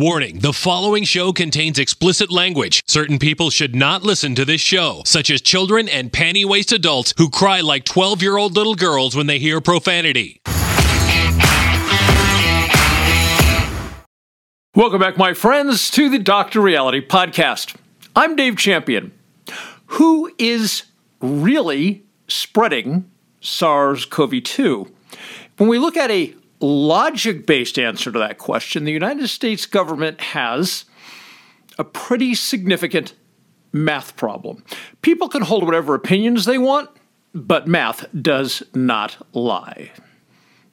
Warning the following show contains explicit language. Certain people should not listen to this show, such as children and panty waist adults who cry like 12 year old little girls when they hear profanity. Welcome back, my friends, to the Dr. Reality Podcast. I'm Dave Champion. Who is really spreading SARS CoV 2? When we look at a logic based answer to that question, the United States government has a pretty significant math problem. People can hold whatever opinions they want, but math does not lie.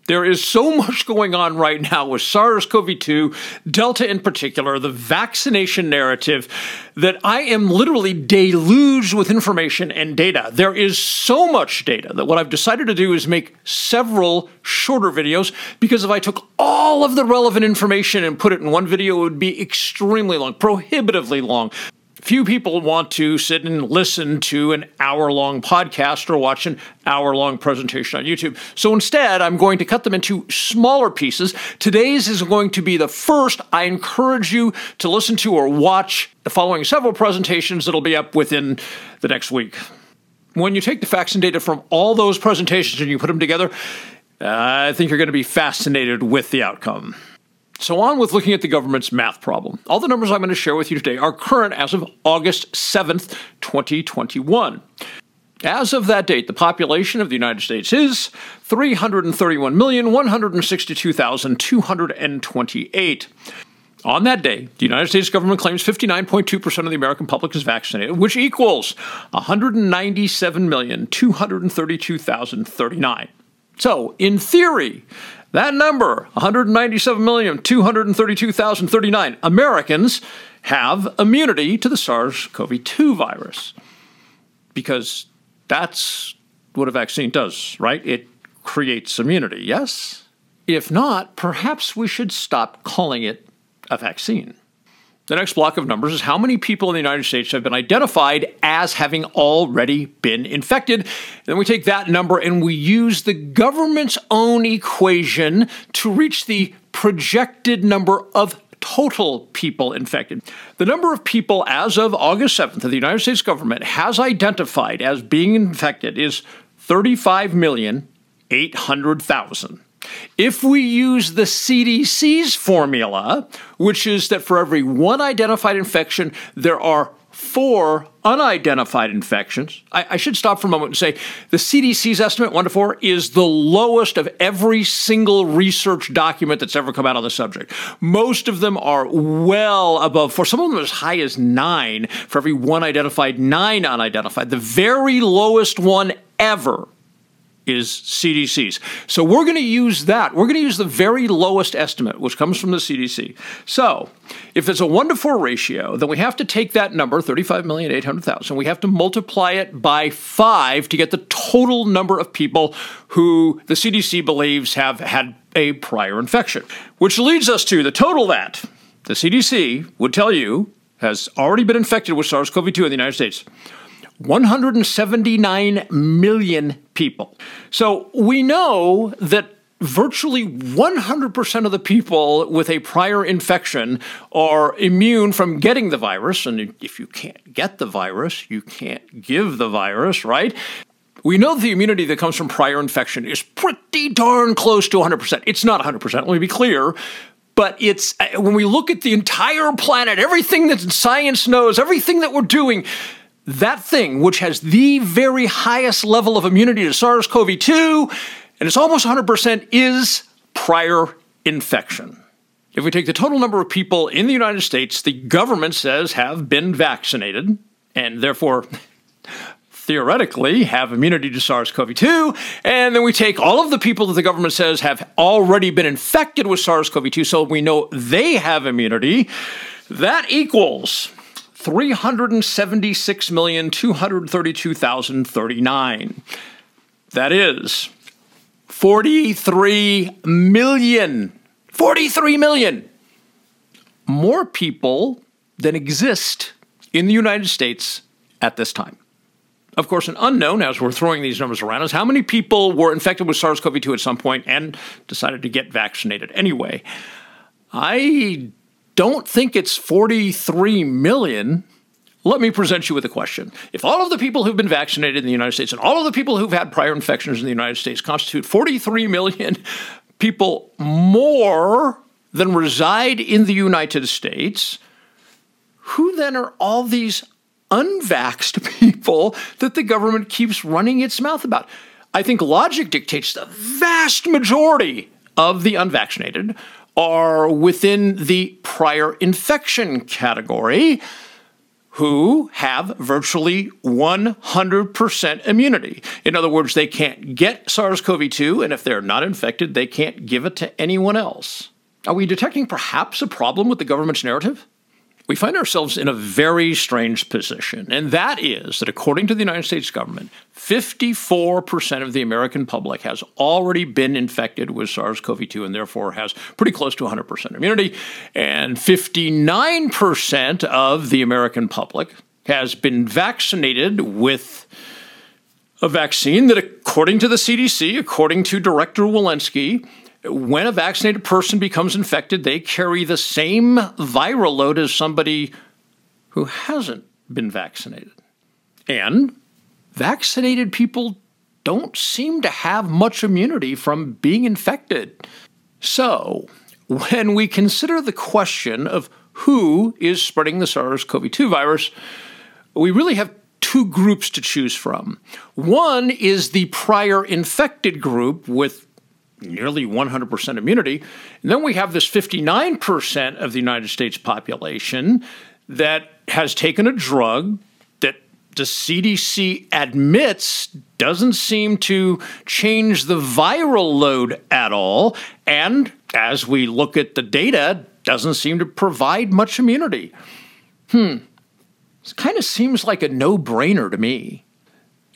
There is so much going on right now with SARS CoV 2, Delta in particular, the vaccination narrative, that I am literally deluged with information and data. There is so much data that what I've decided to do is make several shorter videos because if I took all of the relevant information and put it in one video, it would be extremely long, prohibitively long. Few people want to sit and listen to an hour long podcast or watch an hour long presentation on YouTube. So instead, I'm going to cut them into smaller pieces. Today's is going to be the first. I encourage you to listen to or watch the following several presentations that'll be up within the next week. When you take the facts and data from all those presentations and you put them together, I think you're going to be fascinated with the outcome. So, on with looking at the government's math problem. All the numbers I'm going to share with you today are current as of August 7th, 2021. As of that date, the population of the United States is 331,162,228. On that day, the United States government claims 59.2% of the American public is vaccinated, which equals 197,232,039. So, in theory, that number, 197,232,039 Americans, have immunity to the SARS CoV 2 virus. Because that's what a vaccine does, right? It creates immunity, yes? If not, perhaps we should stop calling it a vaccine. The next block of numbers is how many people in the United States have been identified as having already been infected. Then we take that number and we use the government's own equation to reach the projected number of total people infected. The number of people as of August 7th that the United States government has identified as being infected is 35,800,000. If we use the CDC's formula, which is that for every one identified infection, there are four unidentified infections. I, I, should stop for a moment and say the CDC's estimate, one to four, is the lowest of every single research document that's ever come out on the subject. Most of them are well above four, some of them as high as nine for every one identified, nine unidentified. The very lowest one ever is CDC's. So we're going to use that. We're going to use the very lowest estimate, which comes from the CDC. So if it's a one to four ratio, then we have to take that number, 35,800,000, we have to multiply it by five to get the total number of people who the CDC believes have had a prior infection, which leads us to the total that the CDC would tell you has already been infected with SARS CoV 2 in the United States. 179 million people. So we know that virtually 100% of the people with a prior infection are immune from getting the virus. And if you can't get the virus, you can't give the virus, right? We know the immunity that comes from prior infection is pretty darn close to 100%. It's not 100%, let me be clear. But it's uh, when we look at the entire planet, everything that science knows, everything that we're doing, that thing, which has the very highest level of immunity to SARS CoV 2, and it's almost 100%, is prior infection. If we take the total number of people in the United States the government says have been vaccinated, and therefore theoretically have immunity to SARS CoV 2, and then we take all of the people that the government says have already been infected with SARS CoV 2, so we know they have immunity, that equals 376,232,039. That is 43 million. 43 million more people than exist in the United States at this time. Of course, an unknown as we're throwing these numbers around is how many people were infected with SARS CoV 2 at some point and decided to get vaccinated anyway. I don't think it's 43 million, let me present you with a question. If all of the people who've been vaccinated in the United States and all of the people who've had prior infections in the United States constitute 43 million people more than reside in the United States, who then are all these unvaxxed people that the government keeps running its mouth about? I think logic dictates the vast majority of the unvaccinated are within the prior infection category who have virtually 100% immunity. In other words, they can't get SARS CoV 2, and if they're not infected, they can't give it to anyone else. Are we detecting perhaps a problem with the government's narrative? We find ourselves in a very strange position, and that is that according to the United States government, 54% of the American public has already been infected with SARS CoV 2 and therefore has pretty close to 100% immunity, and 59% of the American public has been vaccinated with a vaccine that, according to the CDC, according to Director Walensky, when a vaccinated person becomes infected, they carry the same viral load as somebody who hasn't been vaccinated. And vaccinated people don't seem to have much immunity from being infected. So, when we consider the question of who is spreading the SARS CoV 2 virus, we really have two groups to choose from. One is the prior infected group with nearly 100% immunity. And then we have this 59% of the United States population that has taken a drug that the CDC admits doesn't seem to change the viral load at all. And as we look at the data, doesn't seem to provide much immunity. Hmm. It kind of seems like a no brainer to me.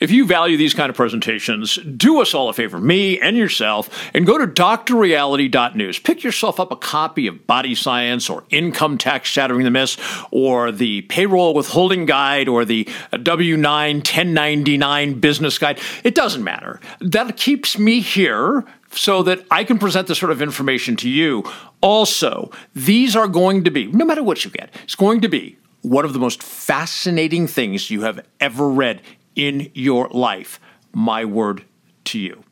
If you value these kind of presentations, do us all a favor, me and yourself, and go to drreality.news. Pick yourself up a copy of Body Science or Income Tax Shattering the Myths or the Payroll Withholding Guide or the W 9 1099 Business Guide. It doesn't matter. That keeps me here so that I can present this sort of information to you. Also, these are going to be, no matter what you get, it's going to be one of the most fascinating things you have ever read in your life. My word to you.